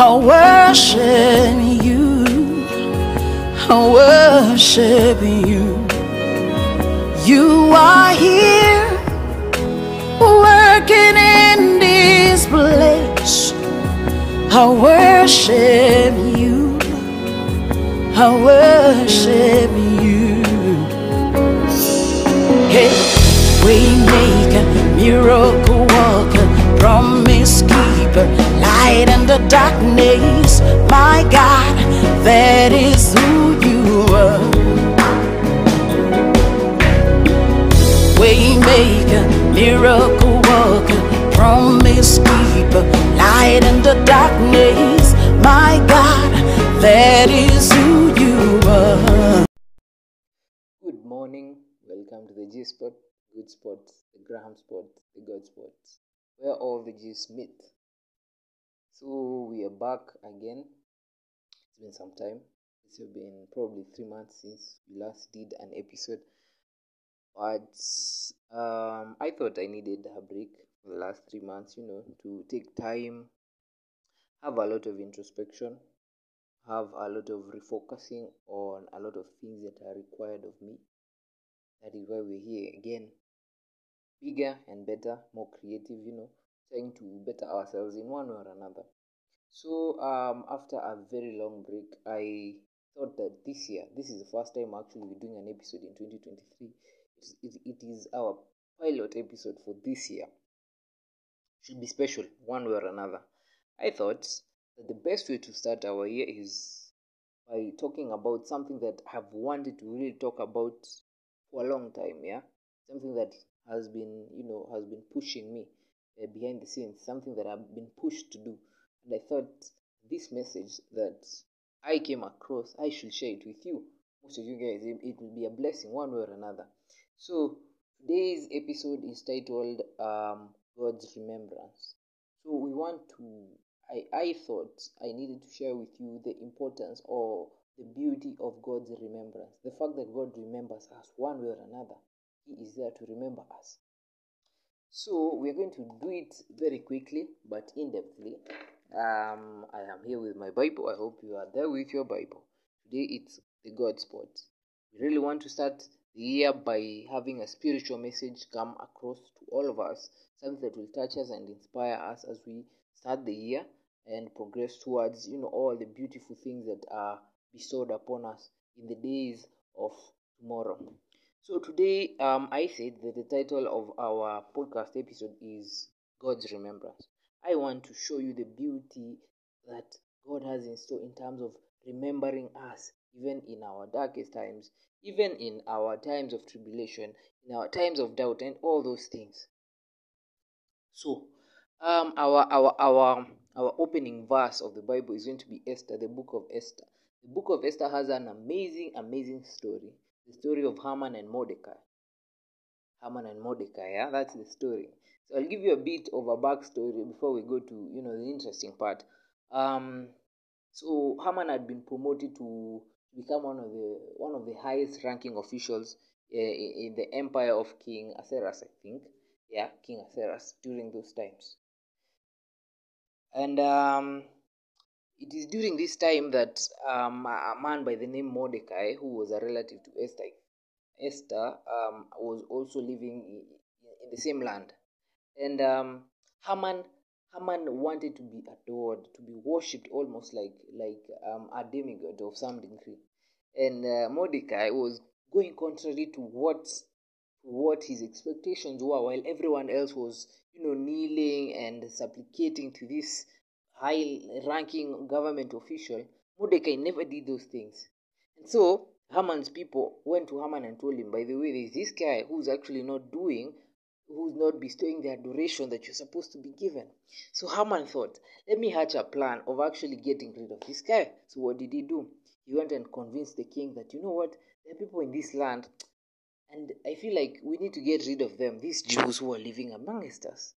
I worship you. I worship you. You are here working in this place. I worship you. I worship you. Hey, waymaker, miracle worker, promise keeper, light in the darkness. My God, that is who you are. Waymaker, miracle worker, promise keeper, light in the darkness. My God, that is who you are. Good morning. Welcome to the G Spot, Good Spot, the Graham Spot, the God Spot, where all the G's meet. So we are back again. It's been some time. It's been probably three months since we last did an episode. But um, I thought I needed a break for the last three months, you know, to take time, have a lot of introspection, have a lot of refocusing on a lot of things that are required of me. That is why we're here again, bigger and better, more creative, you know, trying to better ourselves in one way or another. So, um, after a very long break, I thought that this year, this is the first time actually we're doing an episode in 2023. It, it is our pilot episode for this year. Should be special, one way or another. I thought that the best way to start our year is by talking about something that I've wanted to really talk about for a long time, yeah? Something that has been, you know, has been pushing me uh, behind the scenes, something that I've been pushed to do. And I thought this message that I came across, I should share it with you. Most of you guys, it, it will be a blessing one way or another. So, today's episode is titled um, God's Remembrance. So, we want to, I, I thought I needed to share with you the importance or the beauty of God's remembrance. The fact that God remembers us one way or another. He is there to remember us. So we're going to do it very quickly but in depthly. Um, I am here with my Bible. I hope you are there with your Bible. Today it's the God spot. We really want to start the year by having a spiritual message come across to all of us, something that will touch us and inspire us as we start the year and progress towards you know all the beautiful things that are bestowed upon us in the days of tomorrow. So today, um, I said that the title of our podcast episode is God's Remembrance. I want to show you the beauty that God has in store in terms of remembering us, even in our darkest times, even in our times of tribulation, in our times of doubt, and all those things. So, um, our our our our opening verse of the Bible is going to be Esther, the book of Esther. The book of Esther has an amazing, amazing story. The story of Haman and Mordecai. Haman and Mordecai, yeah, that's the story. So I'll give you a bit of a backstory before we go to you know the interesting part. Um, so Haman had been promoted to become one of the one of the highest ranking officials uh, in the empire of King Aseras, I think. Yeah, King Aseras during those times. And um, it is during this time that um, a man by the name Mordecai, who was a relative to Esther, Esther um, was also living in, the same land. And um, Haman, Haman wanted to be adored, to be worshipped almost like like um, a demigod of some degree. And uh, Mordecai was going contrary to what what his expectations were, while everyone else was, you know, kneeling and supplicating to this high ranking government official, Mordecai never did those things. And so Haman's people went to Haman and told him, by the way, there's this guy who's actually not doing who's not bestowing the adoration that you're supposed to be given. So Haman thought, let me hatch a plan of actually getting rid of this guy. So what did he do? He went and convinced the king that, you know what, there are people in this land, and I feel like we need to get rid of them, these Jews who are living amongst us.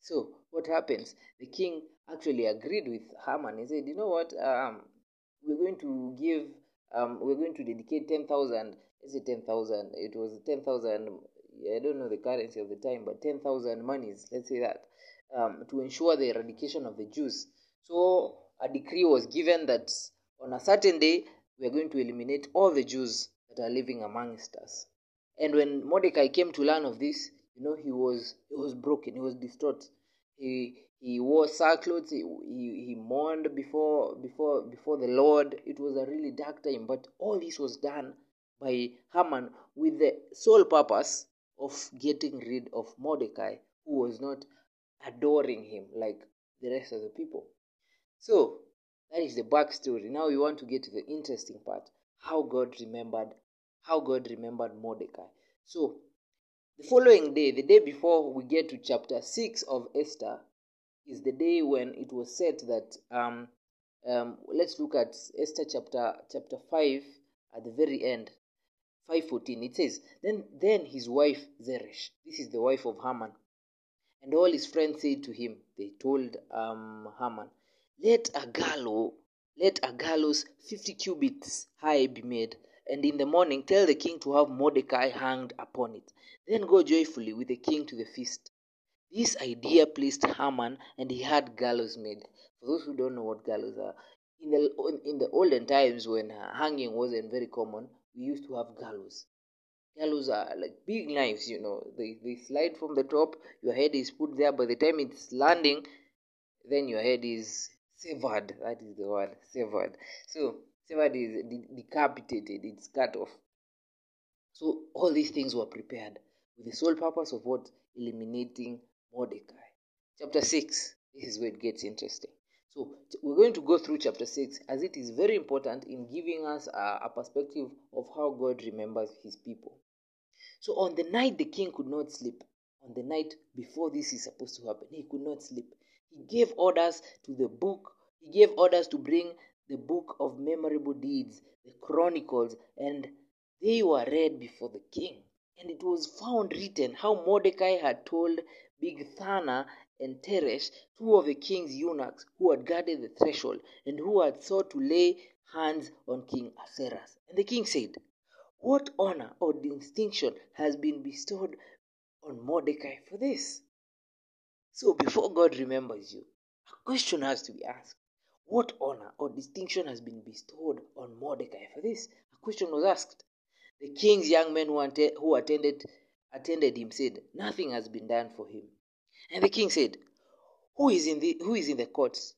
So what happens? The king actually agreed with Haman. He said, you know what, um, we're going to give, um, we're going to dedicate 10,000, let's say 10,000, it was 10,000 I don't know the currency of the time, but 10,000 monies, let's say that, um, to ensure the eradication of the Jews. So a decree was given that on a certain day, we are going to eliminate all the Jews that are living amongst us. And when Mordecai came to learn of this, you know, he was he was broken, he was distraught. He he wore sackcloth, he, he, he mourned before before before the Lord. It was a really dark time, but all this was done by Haman with the sole purpose of getting rid of Mordecai, who was not adoring him like the rest of the people. So, that is the backstory. Now we want to get to the interesting part how God remembered how God remembered Mordecai. So, the following day, the day before we get to chapter 6 of Esther, is the day when it was said that um, um, let's look at Esther chapter chapter 5 at the very end 5.14 it says then then his wife zeresh this is the wife of haman and all his friends said to him they told um, haman let a gallows let a gallows 50 cubits high be made and in the morning tell the king to have mordecai hanged upon it then go joyfully with the king to the feast this idea pleased haman and he had gallows made for those who don't know what gallows are in the in the olden times when hanging wasn't very common we used to have gallows. Gallows are like big knives, you know. They, they slide from the top, your head is put there. By the time it's landing, then your head is severed. That is the word, severed. So, severed is decapitated, it's cut off. So, all these things were prepared with the sole purpose of what? Eliminating Mordecai. Chapter 6, this is where it gets interesting. So we're going to go through chapter 6 as it is very important in giving us a, a, perspective of how God remembers his people. So on the night the king could not sleep, on the night before this is supposed to happen, he could not sleep. He gave orders to the book, he gave orders to bring the book of memorable deeds, the chronicles, and they were read before the king. And it was found written how Mordecai had told Bigthana and Teresh, two of the king's eunuchs who had guarded the threshold and who had sought to lay hands on King Ahasuerus. And the king said, What honor or distinction has been bestowed on Mordecai for this? So before God remembers you, a question has to be asked. What honor or distinction has been bestowed on Mordecai for this? A question was asked. The king's young men who attended attended him said, Nothing has been done for him. And the king said, Who is in the who is in the courts?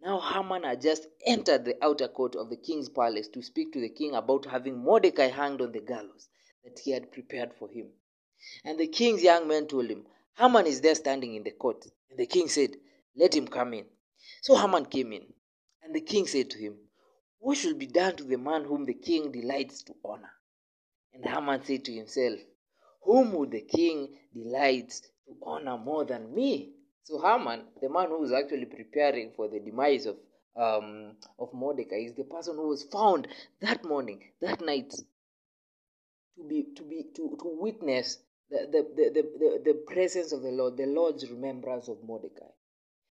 Now Haman had just entered the outer court of the king's palace to speak to the king about having Mordecai hanged on the gallows that he had prepared for him. And the king's young men told him, Haman is there standing in the court. And the king said, Let him come in. So Haman came in. And the king said to him, What should be done to the man whom the king delights to honor? And Haman said to himself, Whom would the king delight to honor more than me? So Haman, the man who was actually preparing for the demise of um, of Mordecai, is the person who was found that morning, that night, to be to be to, to witness the, the, the, the, the presence of the Lord, the Lord's remembrance of Mordecai.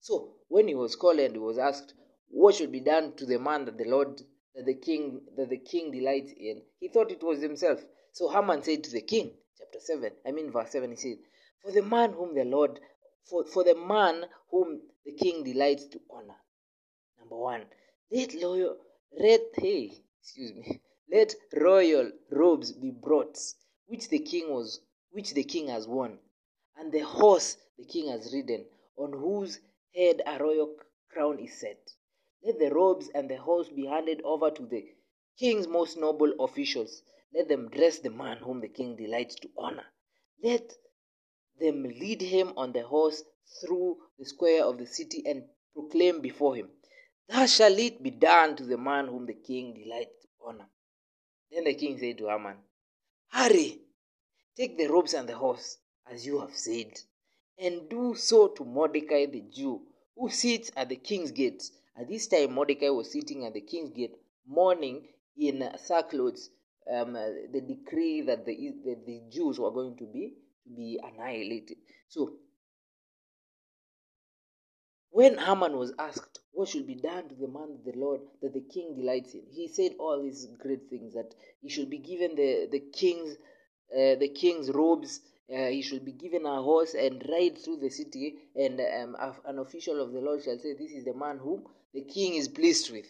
So when he was called and he was asked what should be done to the man that the Lord that the king that the king delights in, he thought it was himself. So Haman said to the king, chapter 7, I mean verse 7, he said, For the man whom the Lord for, for the man whom the king delights to honor. Number one, let loyal let hey, excuse me, let royal robes be brought, which the king was which the king has worn, and the horse the king has ridden, on whose head a royal crown is set. Let the robes and the horse be handed over to the king's most noble officials. Let them dress the man whom the king delights to honor. Let them lead him on the horse through the square of the city and proclaim before him, Thus shall it be done to the man whom the king delights to honor. Then the king said to Haman, Hurry, take the robes and the horse. as you have said, and do so to Mordecai the Jew, who sits at the king's gate. At this time, Mordecai was sitting at the king's gate, mourning in sackcloth um, the decree that the, the, the Jews were going to be to be annihilated. So, when Haman was asked what should be done to the man the Lord that the king delights in, he said all these great things that he should be given the the king's uh, the king's robes. Uh, he should be given a horse and ride through the city, and um, an official of the Lord shall say, "This is the man whom the king is pleased with."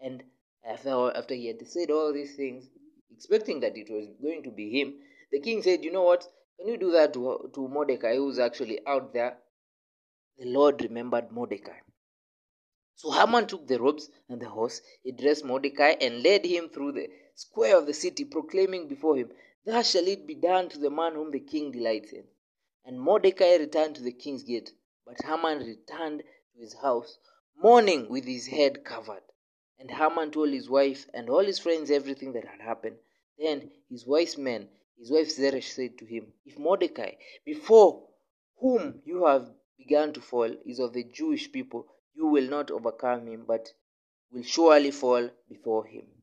And after after he had said all these things, expecting that it was going to be him, the king said, "You know what? Can you do that to to Mordecai, who's actually out there?" The Lord remembered Mordecai. So Haman took the robes and the horse, he dressed Mordecai and led him through the square of the city, proclaiming before him, Thus shall it be done to the man whom the king delights in. And Mordecai returned to the king's gate, but Haman returned to his house, mourning with his head covered. And Haman told his wife and all his friends everything that had happened. Then his wise men, his wife Zeresh, said to him, If Mordecai, before whom you have begun to fall, is of the Jewish people, you will not overcome him, but will surely fall before him.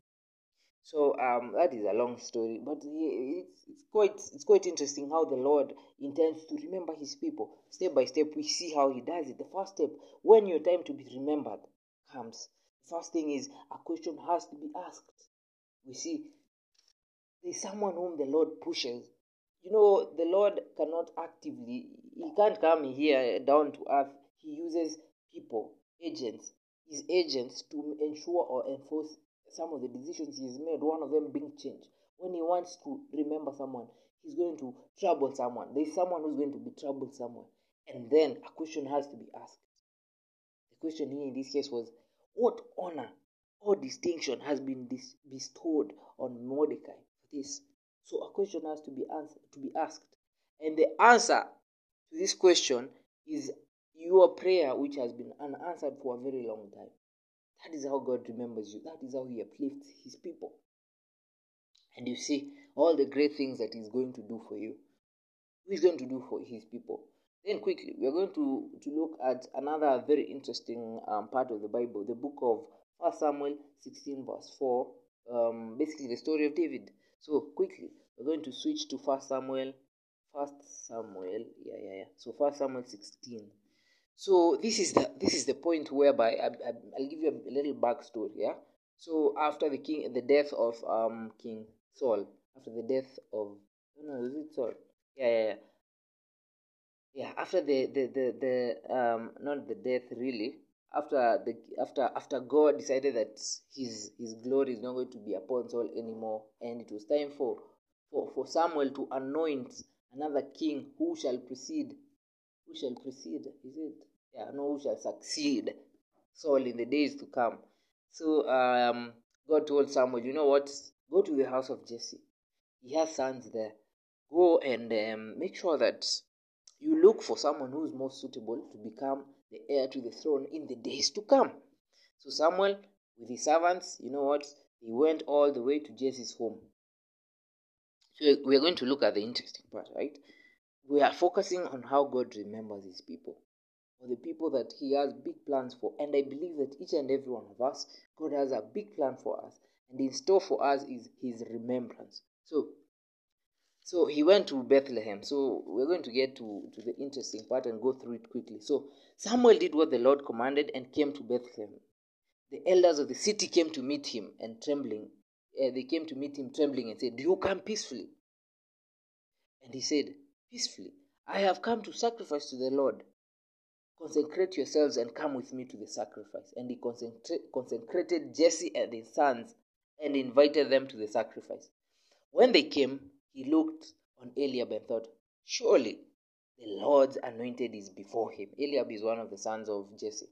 So um, that is a long story, but it's, it's quite it's quite interesting how the Lord intends to remember His people step by step. We see how He does it. The first step, when your time to be remembered comes, first thing is a question has to be asked. We see there's someone whom the Lord pushes. You know, the Lord cannot actively, He can't come here down to earth. He uses people, agents, His agents to ensure or enforce some of the decisions he's made, one of them being change. When he wants to remember someone, he's going to trouble someone. There's someone who's going to be troubled someone. And then a question has to be asked. The question here in this case was, what honor or distinction has been dis- bestowed on Mordecai for this? So a question has to be answered, to be asked. And the answer to this question is your prayer, which has been unanswered for a very long time. That is how God remembers you. That is how He uplifts His people. And you see all the great things that He's going to do for you. He's going to do for His people. Then quickly, we are going to, to look at another very interesting um, part of the Bible, the book of 1 Samuel 16, verse 4, um, basically the story of David. So quickly, we're going to switch to 1 Samuel, 1 Samuel, yeah, yeah, yeah. So 1 Samuel 16. So this is the this is the point whereby I, will give you a little backstory. Yeah. So after the king, the death of um King Saul, after the death of no, no, is it Saul? Yeah, yeah, yeah. Yeah, after the the the, the um not the death really. After the after after God decided that his his glory is not going to be upon Saul anymore, and it was time for for, for Samuel to anoint another king who shall precede who shall precede? Is it? Yeah, no, who shall succeed Saul in the days to come. So um, God told Samuel, you know what? Go to the house of Jesse. He has sons there. Go and um, make sure that you look for someone who is most suitable to become the heir to the throne in the days to come. So Samuel, with his servants, you know what? He went all the way to Jesse's home. So we're going to look at the interesting part, right? We are focusing on how God remembers his people, the people that he has big plans for. And I believe that each and every one of us, God has a big plan for us. And in store for us is his remembrance. So so he went to Bethlehem. So we're going to get to, to the interesting part and go through it quickly. So Samuel did what the Lord commanded and came to Bethlehem. The elders of the city came to meet him and trembling. Uh, they came to meet him trembling and said, Do you come peacefully? And he said, peacefully. I have come to sacrifice to the Lord. Consecrate yourselves and come with me to the sacrifice. And he consecrated Jesse and his sons and invited them to the sacrifice. When they came, he looked on Eliab and thought, Surely the Lord's anointed is before him. Eliab is one of the sons of Jesse.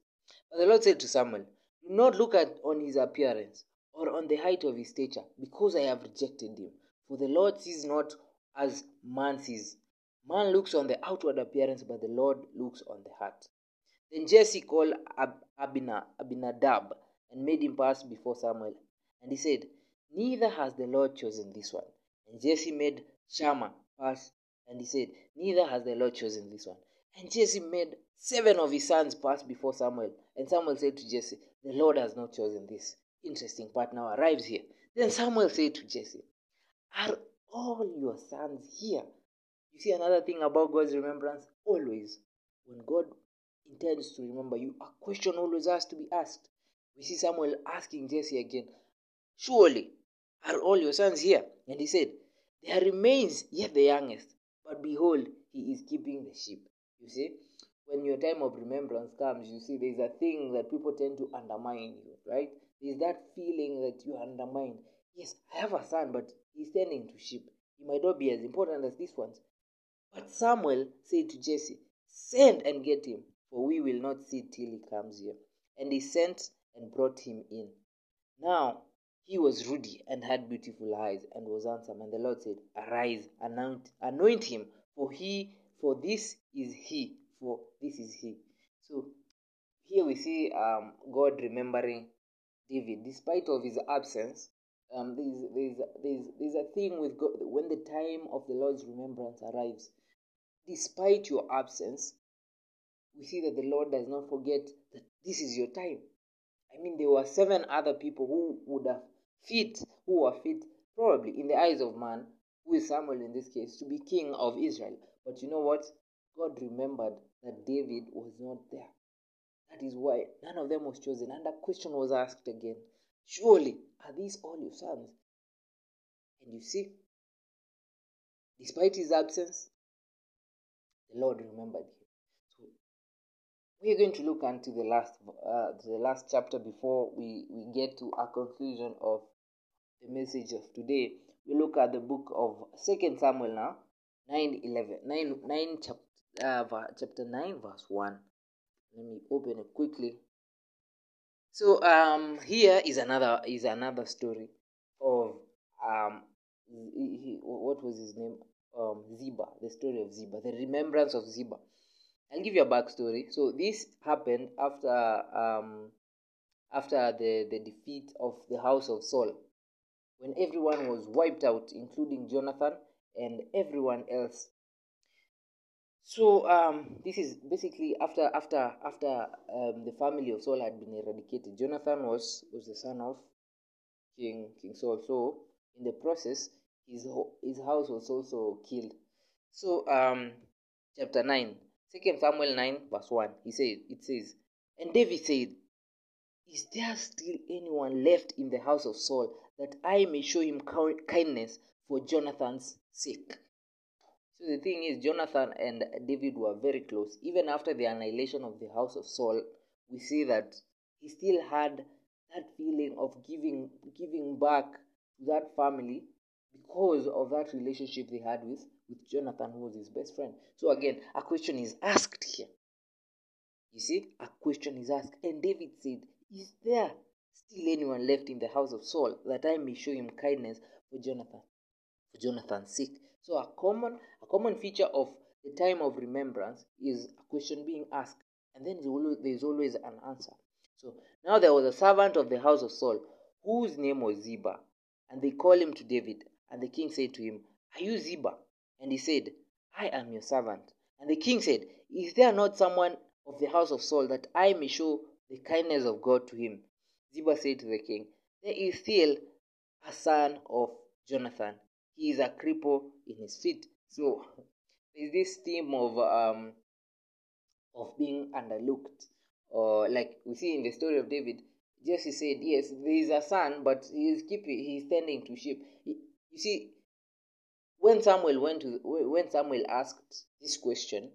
But the Lord said to Samuel, Do not look at on his appearance or on the height of his stature, because I have rejected him. For the Lord sees not as man sees. Man looks on the outward appearance, but the Lord looks on the heart. Then Jesse called Ab- Abina, Abinadab and made him pass before Samuel. And he said, Neither has the Lord chosen this one. And Jesse made Shammah pass And he said, Neither has the Lord chosen this one. And Jesse made seven of his sons pass before Samuel. And Samuel said to Jesse, The Lord has not chosen this. Interesting part now arrives here. Then Samuel said to Jesse, Are all your sons here? You see another thing about God's remembrance? Always, when God intends to remember you, a question always has to be asked. We see Samuel asking Jesse again, Surely are all your sons here? And he said, There remains yet the youngest, but behold, he is keeping the sheep. You see, when your time of remembrance comes, you see there's a thing that people tend to undermine you, right? There's that feeling that you undermine. Yes, I have a son, but he's tending to sheep. He might not be as important as these ones. But Samuel said to Jesse, Send and get him, for we will not see till he comes here. And he sent and brought him in. Now he was ruddy and had beautiful eyes and was handsome. And the Lord said, Arise, anoint, anoint him, for he, for this is he, for this is he. So here we see um, God remembering David, despite of his absence. Um, there's, there's, there's, there's a thing with God when the time of the Lord's remembrance arrives. Despite your absence, we see that the Lord does not forget that this is your time. I mean, there were seven other people who would have fit, who were fit, probably in the eyes of man, who is Samuel in this case, to be king of Israel. But you know what? God remembered that David was not there. That is why none of them was chosen. And a question was asked again Surely, are these all your sons? And you see, despite his absence, the Lord remembered him. So we're going to look into the last uh, the last chapter before we, we get to a conclusion of the message of today. We look at the book of Second Samuel now, 9 11 9, 9 chapter, uh, chapter 9 verse 1 let me open it quickly so um here is another is another story of um he, he, what was his name um ziba the story of ziba the remembrance of ziba i'll give you a backstory so this happened after um after the the defeat of the house of saul when everyone was wiped out including jonathan and everyone else so um, this is basically after after after um, the family of Saul had been eradicated. Jonathan was was the son of King King Saul. So in the process, his his house was also killed. So um, chapter nine, Second Samuel nine verse one, he said it says, and David said, Is there still anyone left in the house of Saul that I may show him kindness for Jonathan's sake? So the thing is, Jonathan and David were very close. Even after the annihilation of the house of Saul, we see that he still had that feeling of giving giving back to that family because of that relationship they had with, with Jonathan, who was his best friend. So again, a question is asked here. You see, a question is asked. And David said, Is there still anyone left in the house of Saul that I may show him kindness for Jonathan? For Jonathan's sake. So a common a common feature of the time of remembrance is a question being asked, and then there is always an answer. So now there was a servant of the house of Saul whose name was Ziba, and they called him to David. And the king said to him, Are you Ziba? And he said, I am your servant. And the king said, Is there not someone of the house of Saul that I may show the kindness of God to him? Ziba said to the king, There is still a son of Jonathan he is a cripple in his feet. So there's this theme of um of being underlooked, or like we see in the story of David. Jesse said, "Yes, there is a son, but he is keeping, he tending to sheep." He, you see, when Samuel went to when Samuel asked this question,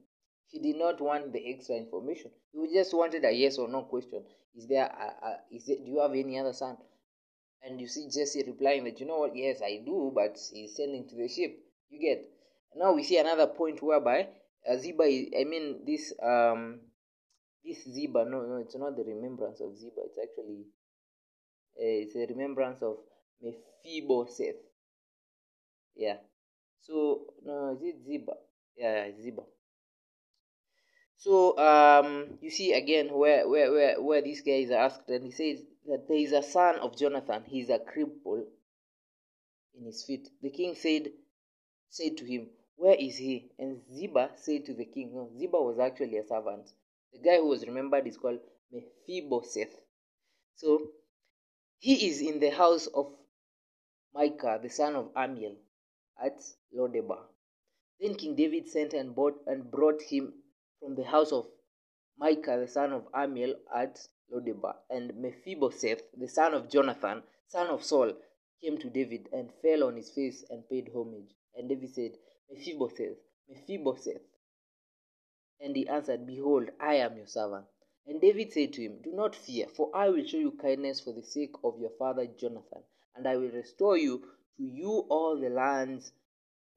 he did not want the extra information. He just wanted a yes or no question. Is there a, a is there, do you have any other son? and you see Jesse replying that you know what, yes, I do, but he's sending to the ship. You get. Now we see another point whereby uh, Ziba, is, I mean this um this Ziba, no, no, it's not the remembrance of Ziba. It's actually uh, it's a remembrance of Mephibosheth. Yeah. So no, is it Ziba? Yeah, Ziba. So um, you see again where where where where this guy is asked, and he says that there is a son of Jonathan. He is a cripple in his feet. The king said said to him, Where is he? And Ziba said to the king, No, Ziba was actually a servant. The guy who was remembered is called Mephibosheth. So he is in the house of Micah, the son of Amiel, at Lodebar. Then King David sent and bought and brought him from the house of Micah, the son of Amiel, at Lodebar. And Mephibosheth, the son of Jonathan, son of Saul, came to David and fell on his face and paid homage. And David said, Mephibosheth, Mephibosheth. And he answered, Behold, I am your servant. And David said to him, Do not fear, for I will show you kindness for the sake of your father Jonathan, and I will restore you to you all the lands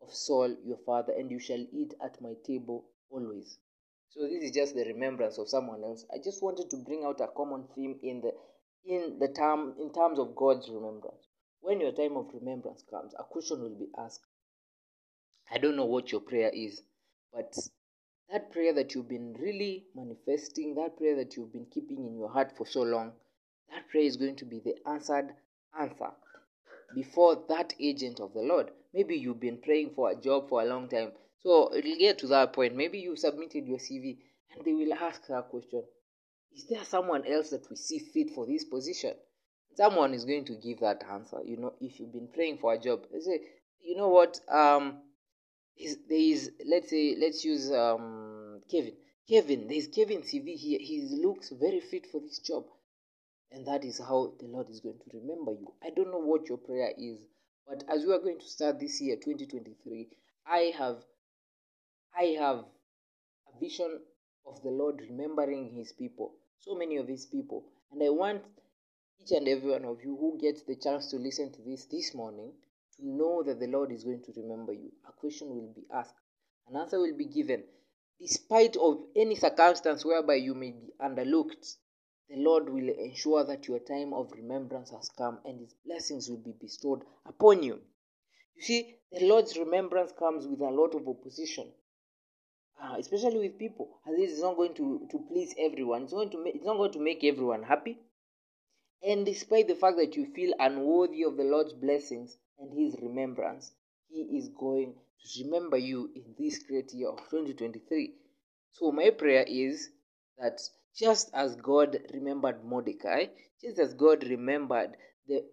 of Saul your father, and you shall eat at my table always. So this is just the remembrance of someone else. I just wanted to bring out a common theme in the in the term in terms of God's remembrance. When your time of remembrance comes, a question will be asked. I don't know what your prayer is, but that prayer that you've been really manifesting, that prayer that you've been keeping in your heart for so long, that prayer is going to be the answered answer before that agent of the Lord. Maybe you've been praying for a job for a long time. So it'll get to that point. Maybe you submitted your CV and they will ask that question Is there someone else that we see fit for this position? Someone is going to give that answer. You know, if you've been praying for a job, they say, you know what, um, is, there is let's say let's use um Kevin. Kevin, there's Kevin CV here. He looks very fit for this job. And that is how the Lord is going to remember you. I don't know what your prayer is, but as we are going to start this year, 2023, I have I have a vision of the Lord remembering his people, so many of his people. And I want each and every one of you who gets the chance to listen to this this morning to know that the Lord is going to remember you. A question will be asked, an answer will be given. Despite of any circumstance whereby you may be underlooked, the Lord will ensure that your time of remembrance has come and his blessings will be bestowed upon you. You see, the Lord's remembrance comes with a lot of opposition. Uh, especially with people, as this is not going to, to please everyone. It's, going to make, it's not going to make everyone happy. And despite the fact that you feel unworthy of the Lord's blessings, and his remembrance. He is going to remember you in this great year of 2023. So, my prayer is that just as God remembered Mordecai, just as God remembered the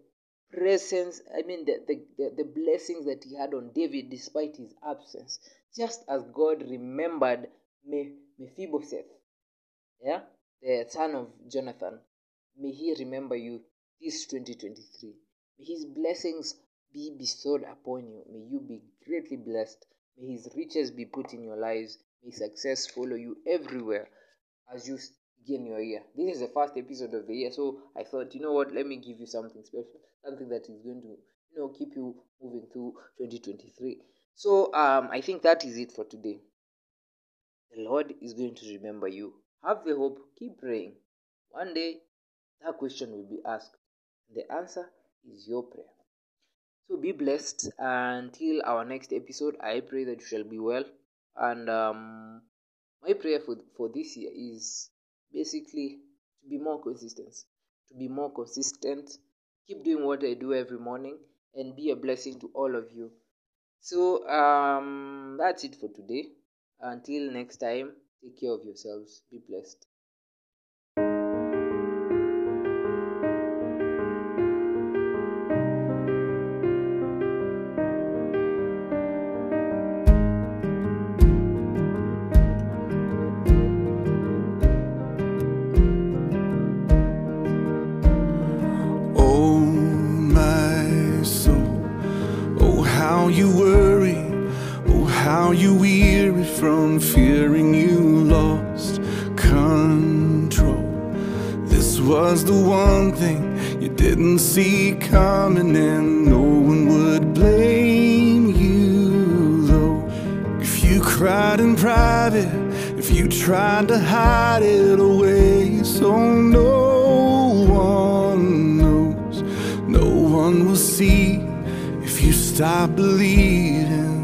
presence, I mean, the, the, the, the blessings that he had on David despite his absence, just as God remembered Mephibosheth, yeah, the son of Jonathan, may he remember you this 2023. May his blessings be bestowed upon you. May you be greatly blessed. May His riches be put in your lives. May success follow you everywhere as you begin your year. This is the first episode of the year, so I thought, you know what, let me give you something special, something that is going to, you know, keep you moving through 2023. So um, I think that is it for today. The Lord is going to remember you. Have the hope, keep praying. One day, that question will be asked. The answer is your prayer. So be blessed until our next episode. I pray that you shall be well. And um, my prayer for, for this year is basically to be more consistent. To be more consistent. Keep doing what I do every morning and be a blessing to all of you. So um, that's it for today. Until next time, take care of yourselves. Be blessed. To hide it away, so no one knows, no one will see if you stop bleeding.